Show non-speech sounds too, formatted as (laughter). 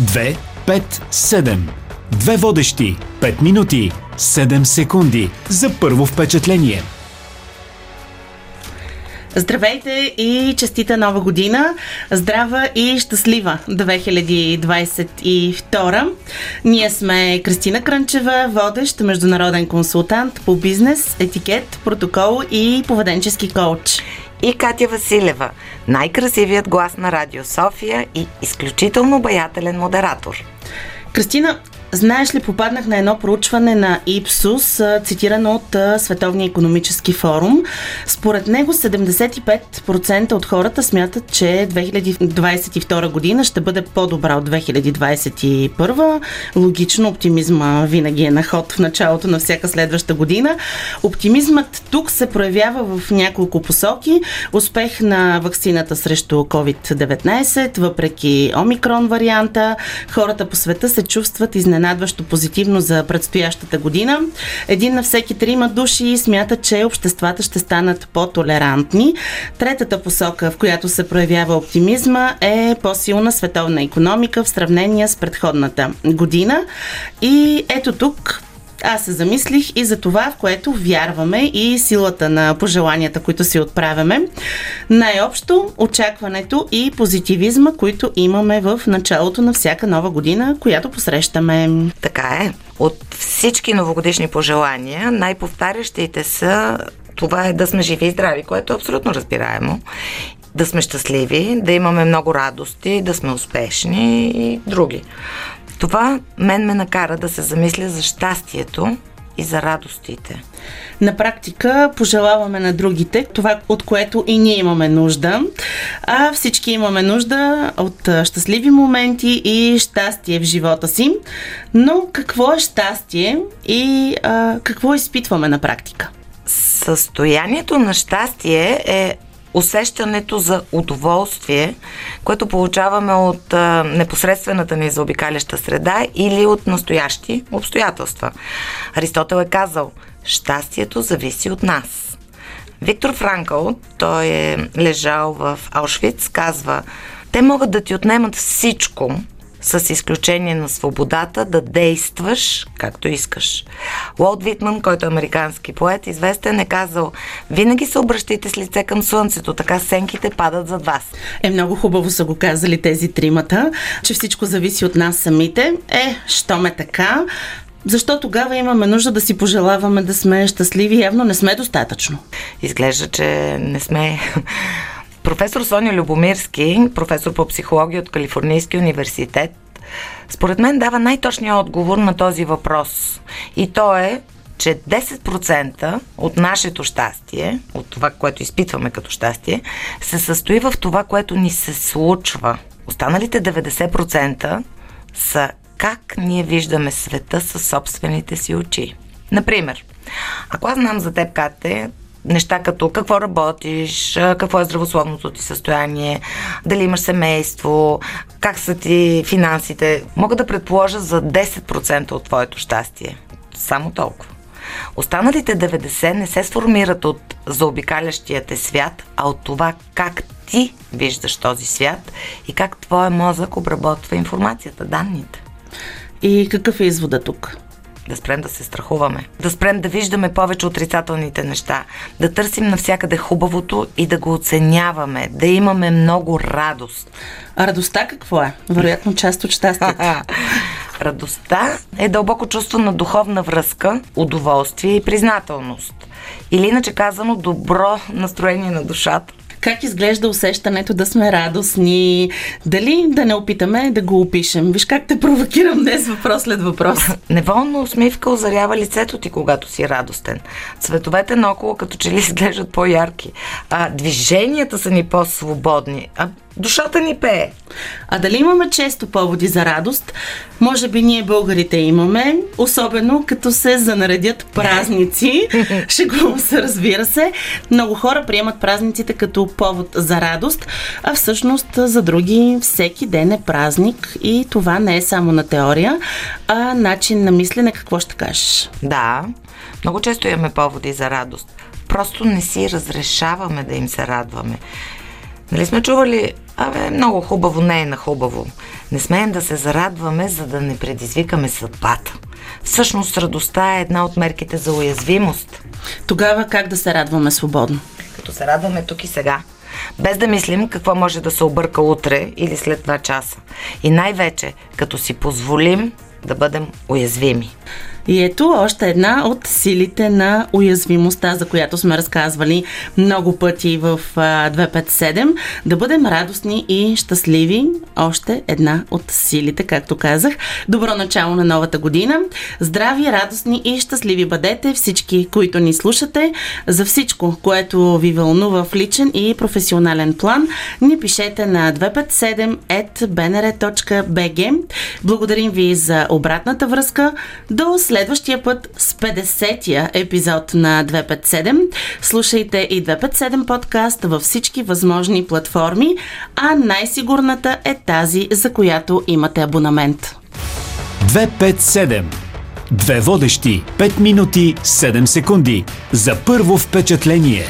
2, 5, 7. Две водещи. 5 минути. 7 секунди за първо впечатление. Здравейте и честита нова година! Здрава и щастлива 2022! Ние сме Кристина Крънчева, водещ международен консултант по бизнес, етикет, протокол и поведенчески коуч. И Катя Василева, най-красивият глас на Радио София и изключително обаятелен модератор. Кристина, Знаеш ли, попаднах на едно проучване на Ипсус, цитирано от Световния економически форум. Според него 75% от хората смятат, че 2022 година ще бъде по-добра от 2021. Логично, оптимизма винаги е на ход в началото на всяка следваща година. Оптимизмът тук се проявява в няколко посоки. Успех на вакцината срещу COVID-19, въпреки омикрон варианта, хората по света се чувстват изненадани изненадващо позитивно за предстоящата година. Един на всеки трима души смята, че обществата ще станат по-толерантни. Третата посока, в която се проявява оптимизма е по-силна световна економика в сравнение с предходната година. И ето тук аз се замислих и за това, в което вярваме и силата на пожеланията, които си отправяме. Най-общо очакването и позитивизма, които имаме в началото на всяка нова година, която посрещаме. Така е. От всички новогодишни пожелания, най-повтарящите са това е да сме живи и здрави, което е абсолютно разбираемо. Да сме щастливи, да имаме много радости, да сме успешни и други. Това мен ме накара да се замисля за щастието и за радостите. На практика пожелаваме на другите това, от което и ние имаме нужда. А всички имаме нужда от щастливи моменти и щастие в живота си. Но какво е щастие и а, какво изпитваме на практика? Състоянието на щастие е усещането за удоволствие, което получаваме от а, непосредствената ни заобикаляща среда или от настоящи обстоятелства. Аристотел е казал, щастието зависи от нас. Виктор Франкъл, той е лежал в Аушвиц, казва, те могат да ти отнемат всичко, с изключение на свободата да действаш както искаш. Уолт Витман, който е американски поет, известен е казал винаги се обръщайте с лице към слънцето, така сенките падат зад вас. Е, много хубаво са го казали тези тримата, че всичко зависи от нас самите. Е, що ме така, защо тогава имаме нужда да си пожелаваме да сме щастливи? Явно не сме достатъчно. Изглежда, че не сме (laughs) Професор Соня Любомирски, професор по психология от Калифорнийския университет, според мен дава най-точния отговор на този въпрос. И то е, че 10% от нашето щастие, от това, което изпитваме като щастие, се състои в това, което ни се случва. Останалите 90% са как ние виждаме света със собствените си очи. Например, ако аз знам за теб, Кате, неща като какво работиш, какво е здравословното ти състояние, дали имаш семейство, как са ти финансите. Мога да предположа за 10% от твоето щастие. Само толкова. Останалите 90 не се сформират от заобикалящия те свят, а от това как ти виждаш този свят и как твоя мозък обработва информацията, данните. И какъв е извода тук? Да спрем да се страхуваме, да спрем да виждаме повече отрицателните неща, да търсим навсякъде хубавото и да го оценяваме, да имаме много радост. А радостта какво е? Вероятно част от щастието. (laughs) Радостта е дълбоко чувство на духовна връзка, удоволствие и признателност. Или иначе казано добро настроение на душата. Как изглежда усещането да сме радостни? Дали да не опитаме да го опишем? Виж как те провокирам днес въпрос след въпрос. (laughs) Неволно усмивка озарява лицето ти, когато си радостен. Цветовете наоколо като че ли изглеждат по-ярки. А движенията са ни по-свободни. А душата ни пее. А дали имаме често поводи за радост? Може би ние българите имаме, особено като се занаредят празници. (laughs) Шегувам се, разбира се. Много хора приемат празниците като повод за радост, а всъщност за други всеки ден е празник и това не е само на теория, а начин на мислене. Какво ще кажеш? Да, много често имаме поводи за радост. Просто не си разрешаваме да им се радваме. Нали сме чували, абе, много хубаво, не е на хубаво. Не смеем да се зарадваме, за да не предизвикаме съдбата. Всъщност радостта е една от мерките за уязвимост. Тогава как да се радваме свободно? Като се радваме тук и сега. Без да мислим какво може да се обърка утре или след два часа. И най-вече, като си позволим да бъдем уязвими. И ето още една от силите на уязвимостта, за която сме разказвали много пъти в 257. Да бъдем радостни и щастливи. Още една от силите, както казах. Добро начало на новата година. Здрави, радостни и щастливи бъдете всички, които ни слушате. За всичко, което ви вълнува в личен и професионален план, ни пишете на 257.bnr.bg. Благодарим ви за обратната връзка. До следващия път с 50-я епизод на 257. Слушайте и 257 подкаст във всички възможни платформи, а най-сигурната е тази, за която имате абонамент. 257 Две водещи, 5 минути, 7 секунди. За първо впечатление.